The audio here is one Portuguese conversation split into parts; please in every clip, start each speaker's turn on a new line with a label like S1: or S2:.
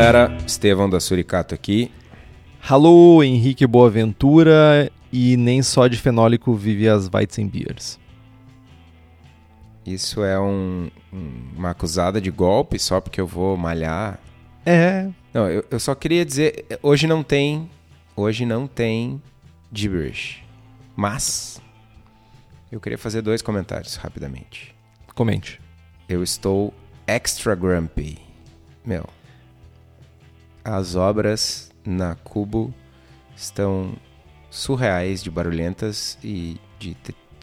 S1: galera, Estevão da Suricato aqui.
S2: Alô, Henrique Boaventura e nem só de fenólico vive as Weizenbiers.
S1: Isso é um, um- uma acusada de golpe só porque eu vou malhar?
S2: É,
S1: Não, eu, eu só queria dizer, hoje não tem, hoje não tem gibberish. Mas eu queria fazer dois comentários rapidamente.
S2: comente.
S1: Eu estou extra grumpy. Meu, as obras na Cubo estão surreais de barulhentas e de,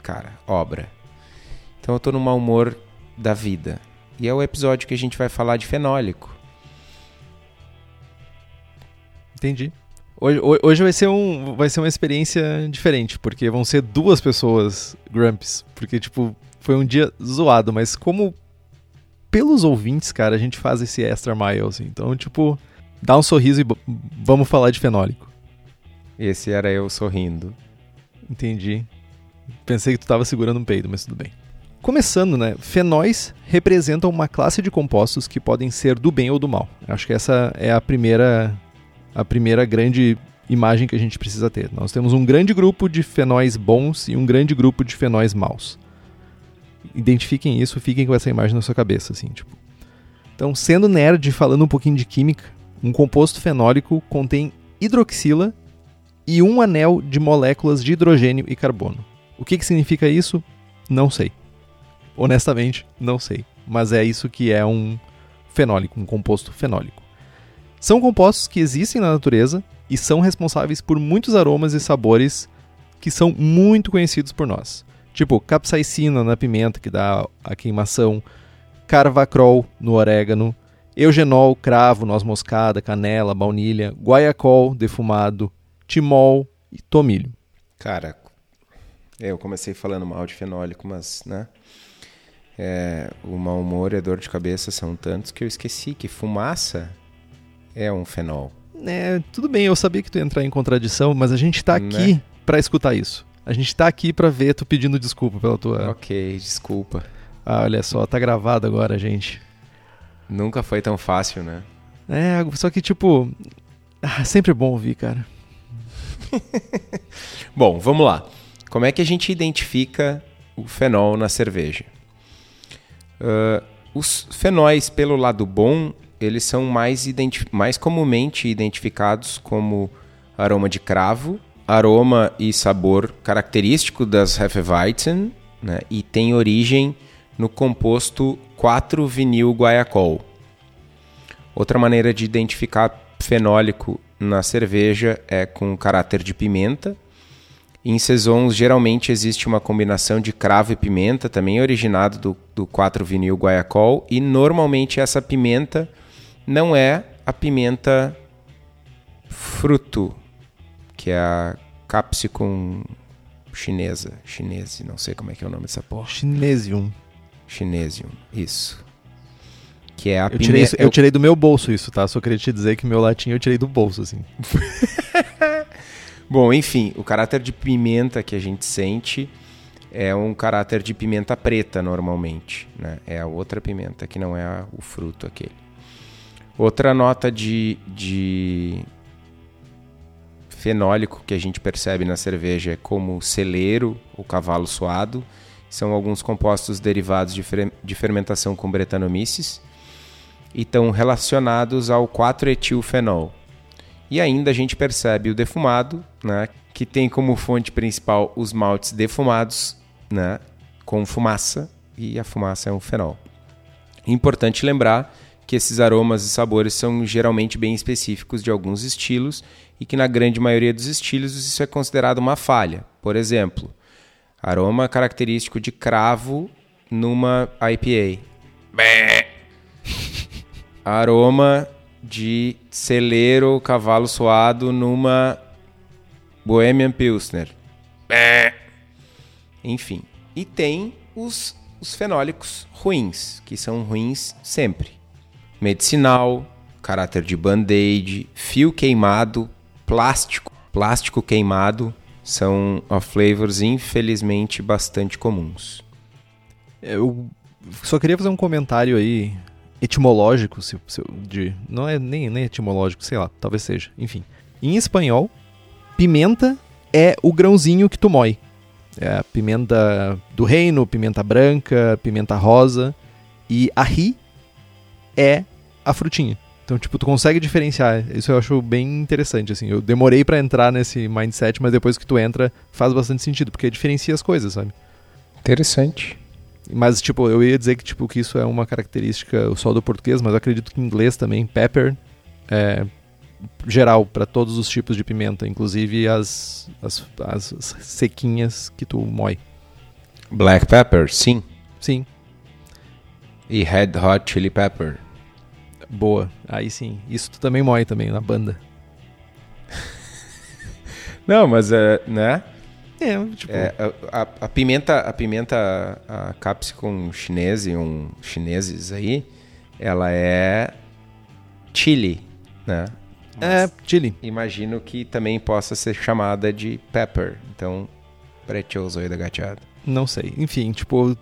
S1: cara, obra. Então eu tô no mau humor da vida. E é o episódio que a gente vai falar de fenólico.
S2: Entendi. Hoje, ho- hoje vai, ser um, vai ser uma experiência diferente, porque vão ser duas pessoas Grumps. Porque, tipo, foi um dia zoado, mas como pelos ouvintes, cara, a gente faz esse extra mile, assim. Então, tipo, dá um sorriso e vamos falar de fenólico.
S1: Esse era eu sorrindo.
S2: Entendi. Pensei que tu tava segurando um peido, mas tudo bem. Começando, né? Fenóis representam uma classe de compostos que podem ser do bem ou do mal. Acho que essa é a primeira a primeira grande imagem que a gente precisa ter. Nós temos um grande grupo de fenóis bons e um grande grupo de fenóis maus. Identifiquem isso, fiquem com essa imagem na sua cabeça, assim, tipo. Então, sendo nerd, falando um pouquinho de química, um composto fenólico contém hidroxila e um anel de moléculas de hidrogênio e carbono. O que, que significa isso? Não sei. Honestamente, não sei. Mas é isso que é um fenólico, um composto fenólico. São compostos que existem na natureza e são responsáveis por muitos aromas e sabores que são muito conhecidos por nós. Tipo, capsaicina na pimenta, que dá a queimação, carvacrol no orégano, eugenol, cravo, noz moscada, canela, baunilha, guaiacol defumado, timol e tomilho.
S1: Cara, eu comecei falando mal de fenólico, mas, né? É, o mau humor e a dor de cabeça são tantos que eu esqueci que fumaça é um fenol.
S2: É, tudo bem, eu sabia que tu ia entrar em contradição, mas a gente tá
S1: Né?
S2: aqui pra escutar isso. A gente tá aqui pra ver tu pedindo desculpa pela tua.
S1: Ok, desculpa.
S2: Ah, olha só, tá gravado agora, gente.
S1: Nunca foi tão fácil, né?
S2: É, só que tipo. Ah, sempre bom ouvir, cara.
S1: Bom, vamos lá. Como é que a gente identifica o fenol na cerveja? Ah, os fenóis, pelo lado bom, eles são mais, mais comumente identificados como aroma de cravo, aroma e sabor característico das Hefeweizen, né? e tem origem no composto 4-vinil guaiacol. Outra maneira de identificar fenólico na cerveja é com caráter de pimenta. Em saisons, geralmente existe uma combinação de cravo e pimenta, também originado do, do 4-vinil guaiacol, e normalmente essa pimenta não é a pimenta fruto, que é a capsicum chinesa, chinese, não sei como é que é o nome dessa porra.
S2: Chinesium.
S1: Chinesium, isso. Que é a
S2: Eu tirei, isso- eu tirei do meu bolso isso, tá? Só queria te dizer que meu latim eu tirei do bolso, assim.
S1: Bom, enfim, o caráter de pimenta que a gente sente é um caráter de pimenta preta normalmente, né? É a outra pimenta que não é a- o fruto aquele. Outra nota de, de fenólico que a gente percebe na cerveja é como celeiro ou cavalo suado. São alguns compostos derivados de, fer- de fermentação com bretanomices e estão relacionados ao 4-etilfenol. E ainda a gente percebe o defumado, né, que tem como fonte principal os maltes defumados, né, com fumaça, e a fumaça é um fenol. Importante lembrar que esses aromas e sabores são geralmente bem específicos de alguns estilos e que na grande maioria dos estilos isso é considerado uma falha. Por exemplo, aroma característico de cravo numa IPA. Aroma de celeiro cavalo suado numa Bohemian Pilsner. Enfim. E tem os, os fenólicos ruins, que são ruins sempre. Medicinal, caráter de band-aid, fio queimado, plástico, plástico queimado, são off flavors infelizmente bastante comuns.
S2: Eu só queria fazer um comentário aí etimológico, se, se, de, não é nem, nem etimológico, sei lá, talvez seja. Enfim. Em espanhol, pimenta é o grãozinho que tu moe. É pimenta do reino, pimenta branca, pimenta rosa. E ahi é a frutinha. Então, tipo, tu consegue diferenciar. Isso eu acho bem interessante, assim. Eu demorei para entrar nesse mindset, mas depois que tu entra, faz bastante sentido, porque diferencia as coisas, sabe?
S1: Interessante.
S2: Mas, tipo, eu ia dizer que, tipo, que isso é uma característica só do português, mas eu acredito que em inglês também, pepper, é geral para todos os tipos de pimenta, inclusive as, as, as sequinhas que tu moe.
S1: Black pepper, sim.
S2: Sim.
S1: E red hot chili pepper.
S2: Boa, aí sim. Isso tu também moe também na banda.
S1: Não, mas é, né?
S2: É, tipo...
S1: É, a, a, a, pimenta, a pimenta, a capsicum chinese, um chineses aí, ela é chili, né?
S2: é, chili.
S1: Imagino que também possa ser chamada de pepper. Então, pretioso da gateado.
S2: Não sei. Enfim, tipo,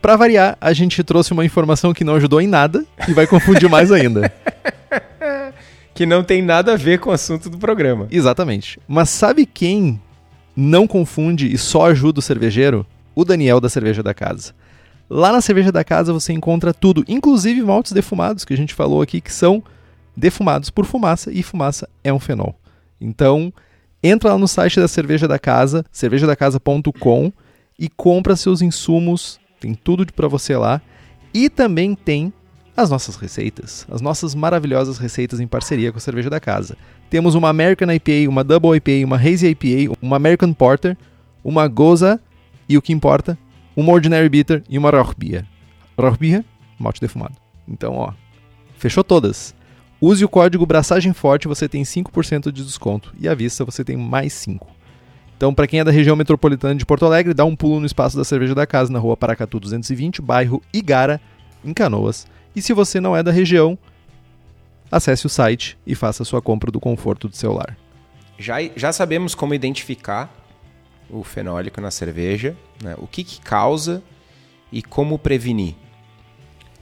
S2: pra variar, a gente trouxe uma informação que não ajudou em nada e vai confundir mais ainda.
S1: que não tem nada a ver com o assunto do programa.
S2: Exatamente. Mas sabe quem não confunde e só ajuda o cervejeiro? O Daniel da Cerveja da Casa. Lá na Cerveja da Casa você encontra tudo, inclusive maltes defumados que a gente falou aqui que são defumados por fumaça e fumaça é um fenol. Então, entra lá no site da Cerveja da Casa, cervejadacasa.com e compra seus insumos, tem tudo para você lá. E também tem as nossas receitas, as nossas maravilhosas receitas em parceria com a Cerveja da Casa. Temos uma American IPA, uma Double IPA, uma Hazy IPA, uma American Porter, uma Goza e o que importa, uma Ordinary Bitter e uma Rochbier. Rochbier, malte defumado. Então, ó, fechou todas. Use o código Braçagem Forte, você tem 5% de desconto e à vista você tem mais 5. Então, para quem é da região metropolitana de Porto Alegre, dá um pulo no espaço da Cerveja da Casa, na rua Paracatu 220, bairro Igara, em Canoas. E se você não é da região, acesse o site e faça sua compra do conforto do seu lar.
S1: Já, já sabemos como identificar o fenólico na cerveja, né? o que, que, causa e como prevenir.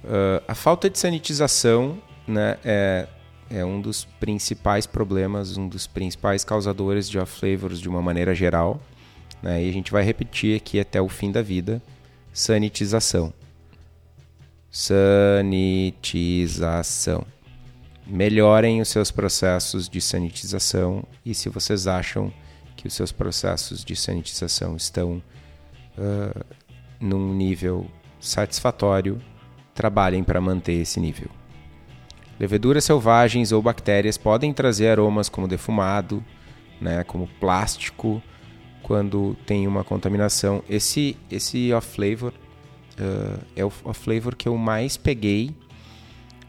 S1: Uh, a falta de sanitização né, é, é um dos principais problemas, um dos principais causadores de off-flavors de uma maneira geral. Né? E a gente vai repetir aqui até o fim da vida: sanitização. Sanitização. Melhorem os seus processos de sanitização e se vocês acham que os seus processos de sanitização estão uh, num nível satisfatório, trabalhem para manter esse nível. Leveduras selvagens ou bactérias podem trazer aromas como defumado, né, como plástico, quando tem uma contaminação. Esse, esse off-flavor uh, é o off-flavor que eu mais peguei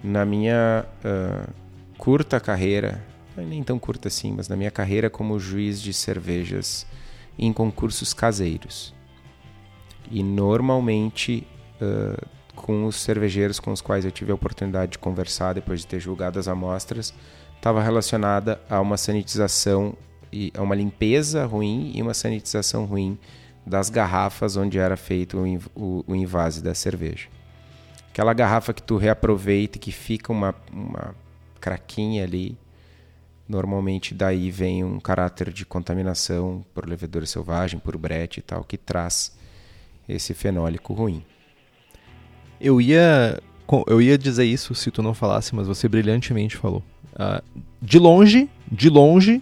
S1: na minha uh, curta carreira, nem tão curta assim, mas na minha carreira como juiz de cervejas em concursos caseiros. E normalmente uh, com os cervejeiros com os quais eu tive a oportunidade de conversar depois de ter julgado as amostras, estava relacionada a uma sanitização e a uma limpeza ruim e uma sanitização ruim das garrafas onde era feito o, o, invase da cerveja. Aquela garrafa que tu reaproveita e que fica uma, uma craquinha ali, normalmente daí vem um caráter de contaminação por levedura selvagem, por brete e tal, que traz esse fenólico ruim.
S2: Eu ia, eu ia dizer isso se tu não falasse, mas você brilhantemente falou. Uh, de longe, de longe,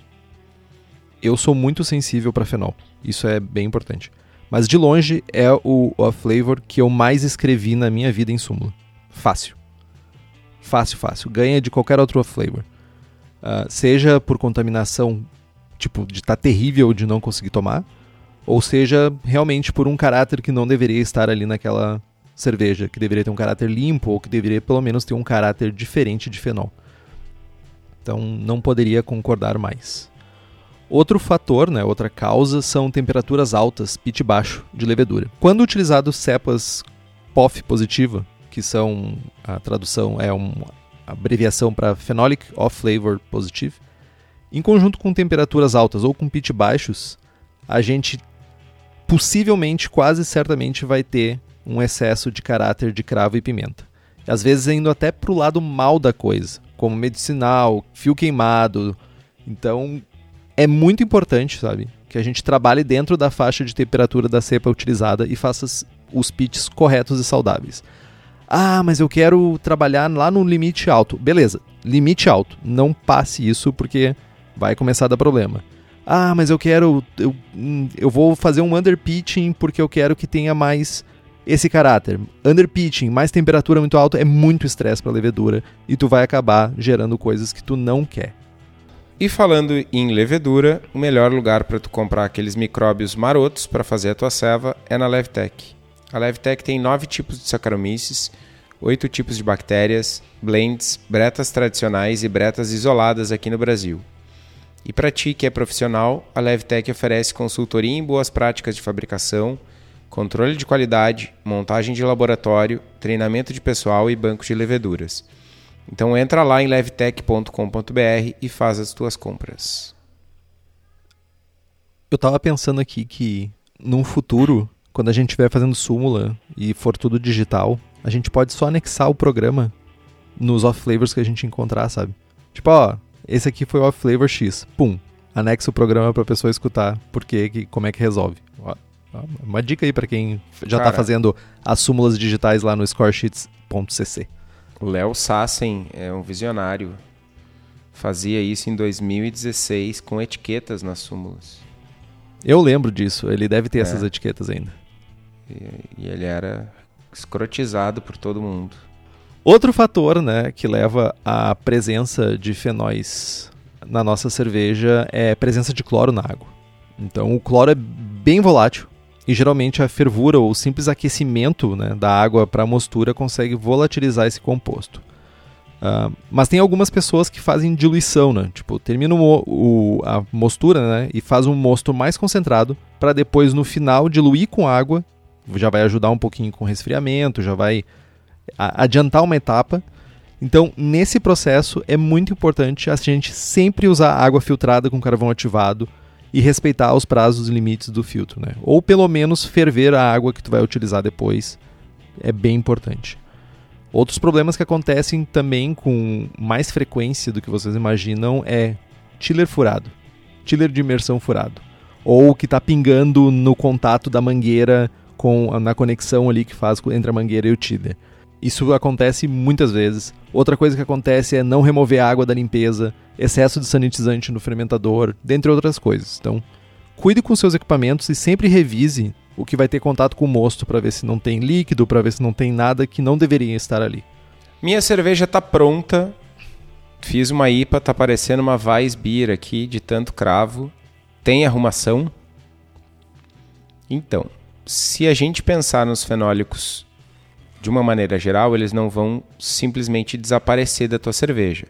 S2: eu sou muito sensível para fenol. Isso é bem importante. Mas de longe é o, o flavor que eu mais escrevi na minha vida em súmula. Fácil. Fácil, fácil. Ganha de qualquer outro flavor. Uh, seja por contaminação, tipo, de estar tá terrível de não conseguir tomar, ou seja, realmente por um caráter que não deveria estar ali naquela, cerveja que deveria ter um caráter limpo ou que deveria pelo menos ter um caráter diferente de fenol. Então não poderia concordar mais. Outro fator, né, outra causa, são temperaturas altas, pitch baixo, de levedura. Quando utilizado cepas POF positiva, que são a tradução é uma abreviação para Phenolic Off Flavor Positive, em conjunto com temperaturas altas ou com pitch baixos, a gente possivelmente, quase certamente vai ter um excesso de caráter de cravo e pimenta. Às vezes indo até pro lado mal da coisa, como medicinal, fio queimado. Então, é muito importante, sabe? Que a gente trabalhe dentro da faixa de temperatura da cepa utilizada e faça os pitches corretos e saudáveis. Ah, mas eu quero trabalhar lá no limite alto. Beleza, limite alto. Não passe isso porque vai começar a dar problema. Ah, mas eu quero. Eu, hum, eu vou fazer um underpitching porque eu quero que tenha mais esse caráter. Underpitching, mais temperatura muito alta, é muito estresse para a levedura e tu vai acabar gerando coisas que tu não quer.
S1: E falando em levedura, o melhor lugar para tu comprar aqueles micróbios marotos para fazer a tua ceva é na Levtech. A Levtech tem nove tipos de Saccharomyces, oito tipos de bactérias, blends, bretas tradicionais e bretas isoladas aqui no Brasil. E para ti que é profissional, a Levtech oferece consultoria em boas práticas de fabricação, controle de qualidade, montagem de laboratório, treinamento de pessoal e banco de leveduras. Então entra lá em levtech.com.br e faz as tuas compras.
S2: Eu estava pensando aqui que num futuro, quando a gente estiver fazendo súmula e for tudo digital, a gente pode só anexar o programa nos off flavors que a gente encontrar, sabe? Tipo, ó, esse aqui foi o off flavor X. Pum. Anexa o programa para a pessoa escutar porque como é que resolve. Uma dica aí para quem já está fazendo as súmulas digitais lá no scoresheets.cc.
S1: O Léo Sassen é um visionário. Fazia isso em 2016 com etiquetas nas súmulas.
S2: Eu lembro disso. Ele deve ter é. essas etiquetas ainda.
S1: E, e ele era escrotizado por todo mundo.
S2: Outro fator né, que leva à presença de fenóis na nossa cerveja é a presença de cloro na água. Então o cloro é bem volátil e geralmente a fervura ou simples aquecimento né, da água para a mostura consegue volatilizar esse composto. Uh, mas tem algumas pessoas que fazem diluição, né? Tipo, termina o, o, a mostura né, e faz um mosto mais concentrado para depois no final diluir com água. Já vai ajudar um pouquinho com resfriamento, já vai adiantar uma etapa. Então, nesse processo, é muito importante a gente sempre usar água filtrada com carvão ativado e respeitar os prazos e limites do filtro, né? Ou pelo menos ferver a água que tu vai utilizar depois. É bem importante. Outros problemas que acontecem também com mais frequência do que vocês imaginam é chiller furado, chiller de imersão furado, ou que está pingando no contato da mangueira com na conexão ali que faz entre a mangueira e o chiller. Isso acontece muitas vezes. Outra coisa que acontece é não remover a água da limpeza, excesso de sanitizante no fermentador, dentre outras coisas. Então, cuide com seus equipamentos e sempre revise o que vai ter contato com o mosto para ver se não tem líquido, para ver se não tem nada que não deveria estar ali.
S1: Minha cerveja está pronta. Fiz uma IPA, tá parecendo uma Weissbier aqui de tanto cravo. Tem arrumação? Então, se a gente pensar nos fenólicos de uma maneira geral, eles não vão simplesmente desaparecer da tua cerveja.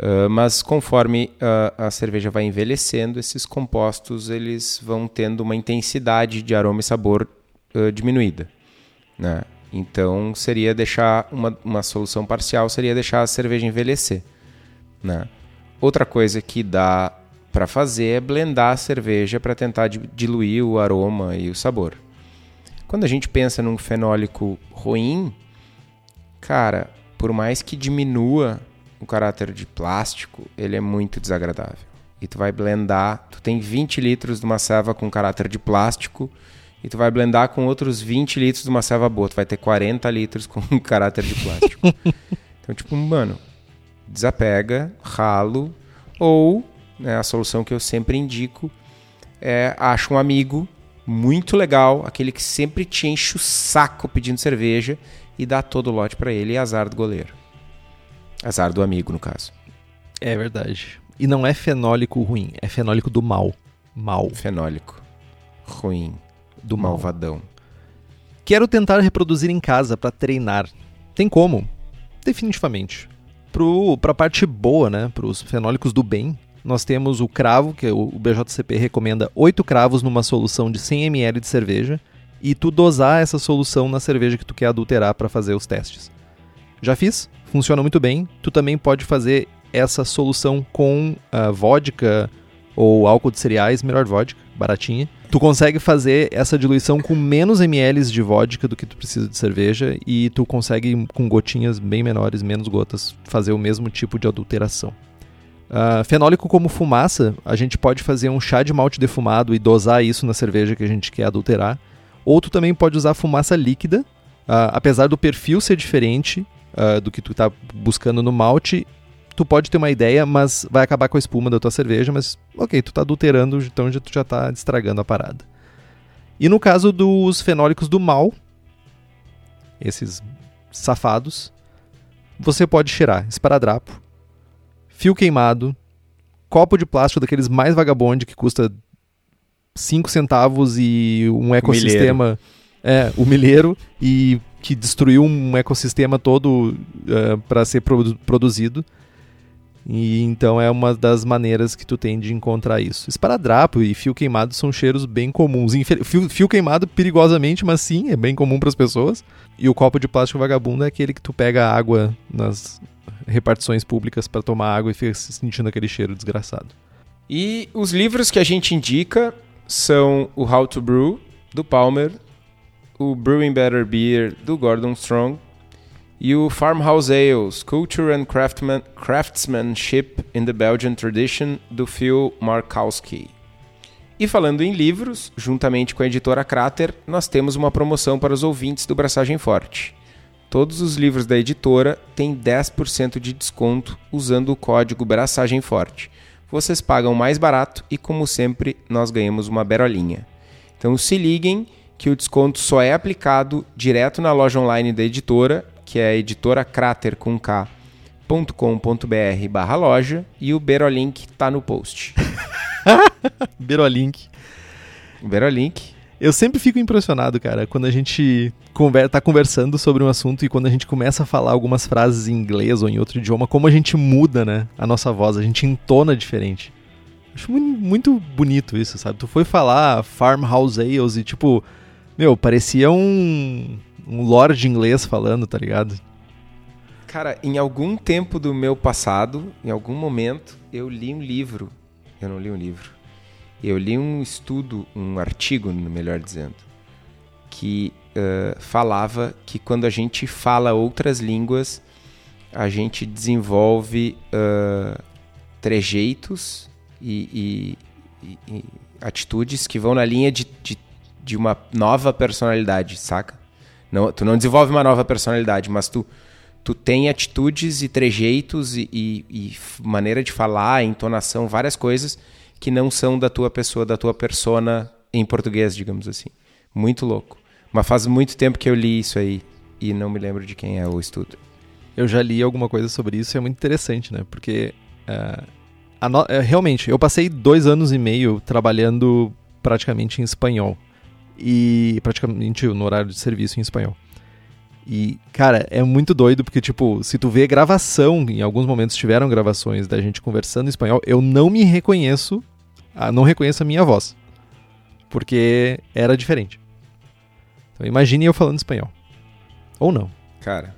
S1: Uh, mas conforme uh, a cerveja vai envelhecendo, esses compostos eles vão tendo uma intensidade de aroma e sabor uh, diminuída. Né? Então seria deixar uma, uma solução parcial seria deixar a cerveja envelhecer. Né? Outra coisa que dá para fazer é blendar a cerveja para tentar diluir o aroma e o sabor. Quando a gente pensa num fenólico ruim, cara, por mais que diminua o caráter de plástico, ele é muito desagradável. E tu vai blendar, tu tem 20 litros de uma ceva com caráter de plástico, e tu vai blendar com outros 20 litros de uma ceva boa, tu vai ter 40 litros com caráter de plástico. então, tipo, mano, desapega, ralo, ou né, a solução que eu sempre indico é acha um amigo muito legal, aquele que sempre te enche o saco pedindo cerveja e dá todo o lote para ele e azar do goleiro. Azar do amigo, no caso.
S2: É verdade. E não é fenólico ruim, é fenólico do mal. Mal.
S1: Fenólico. Ruim. Do mal. malvadão.
S2: Quero tentar reproduzir em casa para treinar. Tem como? Definitivamente. Pro, pra parte boa, né? Para os fenólicos do bem, nós temos o cravo, que o BJCP recomenda 8 cravos numa solução de 100 ml de cerveja, e tu dosar essa solução na cerveja que tu quer adulterar para fazer os testes. Já fiz, funciona muito bem. Tu também pode fazer essa solução com uh, vodka ou álcool de cereais, melhor vodka, baratinha. tu consegue fazer essa diluição com menos ml de vodka do que tu precisa de cerveja e tu consegue com gotinhas bem menores, menos gotas, fazer o mesmo tipo de adulteração. Uh, fenólico como fumaça, a gente pode fazer um chá de malte defumado e dosar isso na cerveja que a gente quer adulterar. Ou tu também pode usar fumaça líquida, uh, apesar do perfil ser diferente uh, do que tu está buscando no malte, tu pode ter uma ideia, mas vai acabar com a espuma da tua cerveja, mas ok, tu está adulterando, então tu já está estragando a parada. E no caso dos fenólicos do mal, esses safados, você pode cheirar esparadrapo, fio queimado, copo de plástico daqueles mais vagabonde que custa 5 centavos e um ecossistema. É, o milheiro e que destruiu um ecossistema todo uh, para ser produ produzido. E então é uma das maneiras que tu tem de encontrar isso. Esparadrapo e fio queimado são cheiros bem comuns. Fio, fio queimado perigosamente, mas sim, é bem comum para as pessoas. E o copo de plástico vagabundo é aquele que tu pega água nas repartições públicas para tomar água e fica sentindo aquele cheiro desgraçado.
S1: E os livros que a gente indica são o How to Brew, do Palmer, o Brewing Better Beer, do Gordon Strong, e o Farmhouse Ales, Culture and Craftman, Craftsmanship in the Belgian Tradition, do Phil Markowski. E falando em livros, juntamente com a editora Crater, nós temos uma promoção para os ouvintes do Braçagem Forte. Todos os livros da editora têm 10% de desconto usando o código Braçagem Forte. Vocês pagam mais barato e, como sempre, nós ganhamos uma berolinha. Então se liguem que o desconto só é aplicado direto na loja online da editora que é editoracrater com k.com.br barra loja e o Berolink tá no post.
S2: Berolink.
S1: Berolink.
S2: Eu sempre fico impressionado, cara, quando a gente conver tá conversando sobre um assunto e quando a gente começa a falar algumas frases em inglês ou em outro idioma, como a gente muda, né, a nossa voz, a gente entona diferente. Acho muito bonito isso, sabe? Tu foi falar Farmhouse Ales e, tipo, meu, parecia um um lord inglês falando, tá ligado?
S1: Cara, em algum tempo do meu passado, em algum momento, eu li um livro. Eu não li um livro. Eu li um estudo, um artigo, melhor dizendo, que uh, falava que quando a gente fala outras línguas, a gente desenvolve uh, trejeitos e, e, e, atitudes que vão na linha de, de, de uma nova personalidade, saca? Não, tu não desenvolve uma nova personalidade, mas tu, tu tem atitudes e trejeitos e, e, e maneira de falar, entonação, várias coisas que não são da tua pessoa, da tua persona em português, digamos assim. Muito louco. Mas faz muito tempo que eu li isso aí e não me lembro de quem é o estudo.
S2: Eu já li alguma coisa sobre isso e é muito interessante, né? Porque uh, no... uh, realmente eu passei dois anos e meio trabalhando praticamente em espanhol e praticamente no horário de serviço em espanhol. E, cara, é muito doido porque, tipo, se tu vê gravação, em alguns momentos tiveram gravações da gente conversando em espanhol, eu não me reconheço, ah, não reconheço a minha voz. Porque era diferente. Então imagine eu falando espanhol. Ou não.
S1: Cara.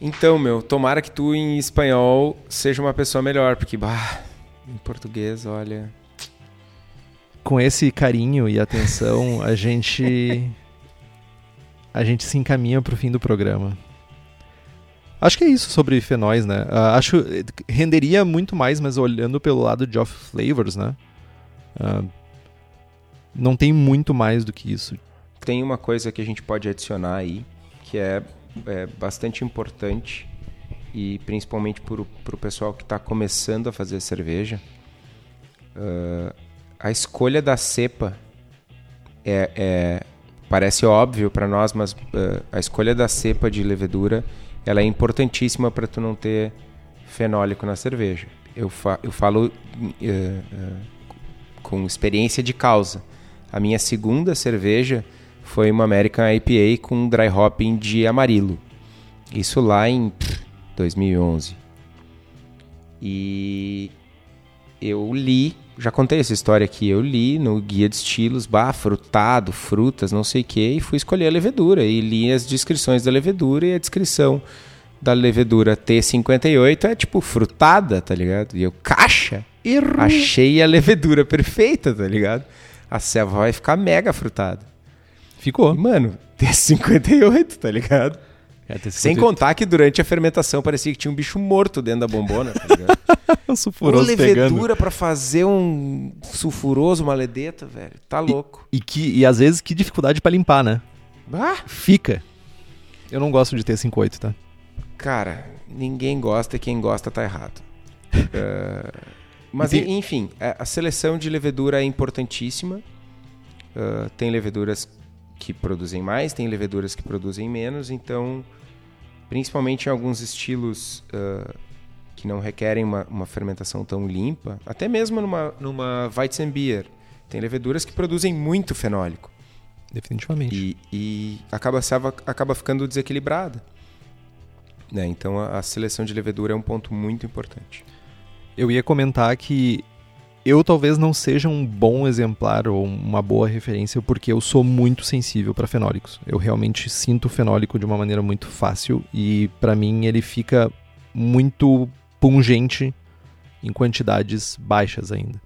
S1: Então, meu, tomara que tu em espanhol seja uma pessoa melhor, porque, bah, em português, olha
S2: com esse carinho e atenção, a gente a gente se encaminha para o fim do programa. Acho que é isso sobre fenóis, né? Uh, acho renderia muito mais, mas olhando pelo lado de off flavors, né? Uh, não tem muito mais do que isso.
S1: Tem uma coisa que a gente pode adicionar aí, que é, é bastante importante e principalmente para o pessoal que está começando a fazer cerveja. Uh, a escolha da cepa é, é parece óbvio para nós, mas uh, a escolha da cepa de levedura ela é importantíssima para tu não ter fenólico na cerveja. Eu, fa eu falo uh, uh, com experiência de causa. A minha segunda cerveja foi uma American IPA com dry hopping de amarilo. Isso lá em pff, 2011. E eu li já contei essa história aqui. Eu li no guia de estilos, bah, frutado, frutas, não sei o que, e fui escolher a levedura. E li as descrições da levedura e a descrição da levedura T58 é tipo frutada, tá ligado? E eu, caixa!
S2: Errou.
S1: Achei a levedura perfeita, tá ligado? A selva vai ficar mega frutada.
S2: Ficou.
S1: E, mano, T58, tá ligado?
S2: É,
S1: Sem
S2: 58.
S1: contar que durante a fermentação parecia que tinha um bicho morto dentro da bombona, tá Uma
S2: sulfuroso pegando.
S1: levedura pra fazer um sulfuroso, uma ledeta, velho. Tá louco.
S2: E, que, e às vezes que dificuldade pra limpar, né?
S1: Ah,
S2: Fica. Eu não gosto de ter 58, tá?
S1: cara, ninguém gosta e quem gosta tá errado. É, mas,
S2: E
S1: enfim, a a seleção de levedura é importantíssima. Ah, tem leveduras que produzem mais, tem leveduras que produzem menos, então, principalmente em alguns estilos ah, que não requerem uma, uma fermentação tão limpa, até mesmo numa, numa Weizenbier, tem leveduras que produzem muito fenólico.
S2: Definitivamente.
S1: E, e acaba, acaba ficando desequilibrada. Né? Então a, a seleção de levedura é um ponto muito importante.
S2: Eu ia comentar que eu talvez não seja um bom exemplar ou uma boa referência porque eu sou muito sensível para fenólicos. Eu realmente sinto o fenólico de uma maneira muito fácil e para mim ele fica muito pungente em quantidades baixas ainda.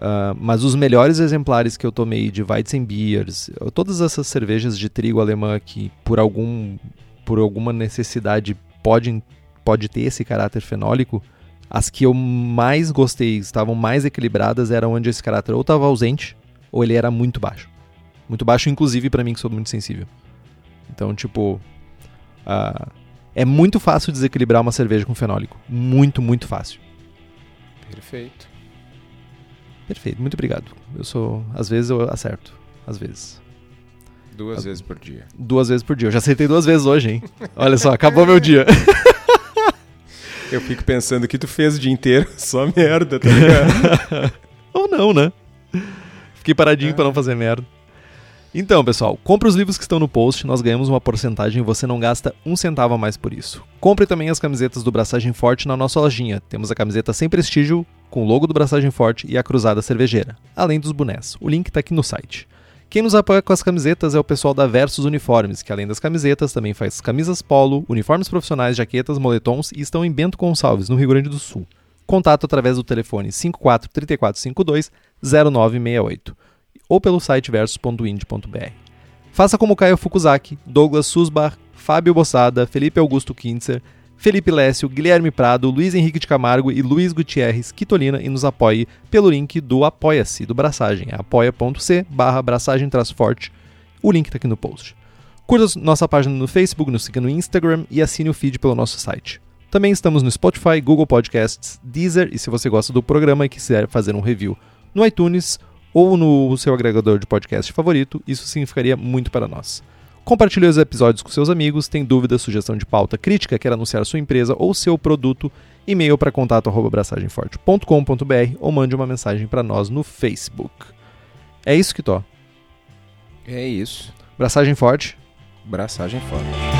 S2: Ah, mas os melhores exemplares que eu tomei de Weizenbiers, todas essas cervejas de trigo alemã que por algum por alguma necessidade podem pode ter esse caráter fenólico, as que eu mais gostei, estavam mais equilibradas, eram onde esse caráter ou estava ausente ou ele era muito baixo. Muito baixo, inclusive para mim que sou muito sensível. Então, tipo, ah, é muito fácil desequilibrar uma cerveja com fenólico. Muito, muito fácil.
S1: Perfeito.
S2: Perfeito, muito obrigado. Eu sou, às vezes eu acerto, às vezes.
S1: Duas vezes por dia.
S2: Duas vezes por dia. Eu já acertei duas vezes hoje, hein? Olha só, acabou meu dia.
S1: Eu fico pensando que tu fez o dia inteiro, só merda, tá ligado?
S2: Ou não, né? Fiquei paradinho pra não fazer merda. Então, pessoal, compre os livros que estão no post, nós ganhamos uma porcentagem e você não gasta um centavo a mais por isso. Compre também as camisetas do Braçagem Forte na nossa lojinha. Temos a camiseta sem prestígio, com o logo do Braçagem Forte e a cruzada cervejeira, além dos bonés. O link tá aqui no site. Quem nos apoia com as camisetas é o pessoal da Versus Uniformes, que além das camisetas também faz camisas polo, uniformes profissionais, jaquetas, moletons e estão em Bento Gonçalves, no Rio Grande do Sul. Contato através do telefone 54 3452 0968 ou pelo site versus.ind.br. Faça como Caio Fukuzaki, Douglas Susbar, Fábio Bossada, Felipe Augusto Kintzer, Felipe Lécio, Guilherme Prado, Luiz Henrique de Camargo e Luiz Gutierrez Quitolina e nos apoie pelo link do Apoia-se, do Braçagem, é apoia.c barra braçagem forte. O link está aqui no post. Curta nossa página no Facebook, nos siga no Instagram e assine o feed pelo nosso site. Também estamos no Spotify, Google Podcasts, Deezer e se você gosta do programa e quiser fazer um review no iTunes ou no seu agregador de podcast favorito, isso significaria muito para nós. Compartilhe os episódios com seus amigos, tem dúvida, sugestão de pauta, crítica, quer anunciar sua empresa ou seu produto, e-mail para contato@braçagemforte.com.br ou mande uma mensagem para nós no Facebook. É isso que tô.
S1: É isso.
S2: Braçagem forte.
S1: Braçagem forte.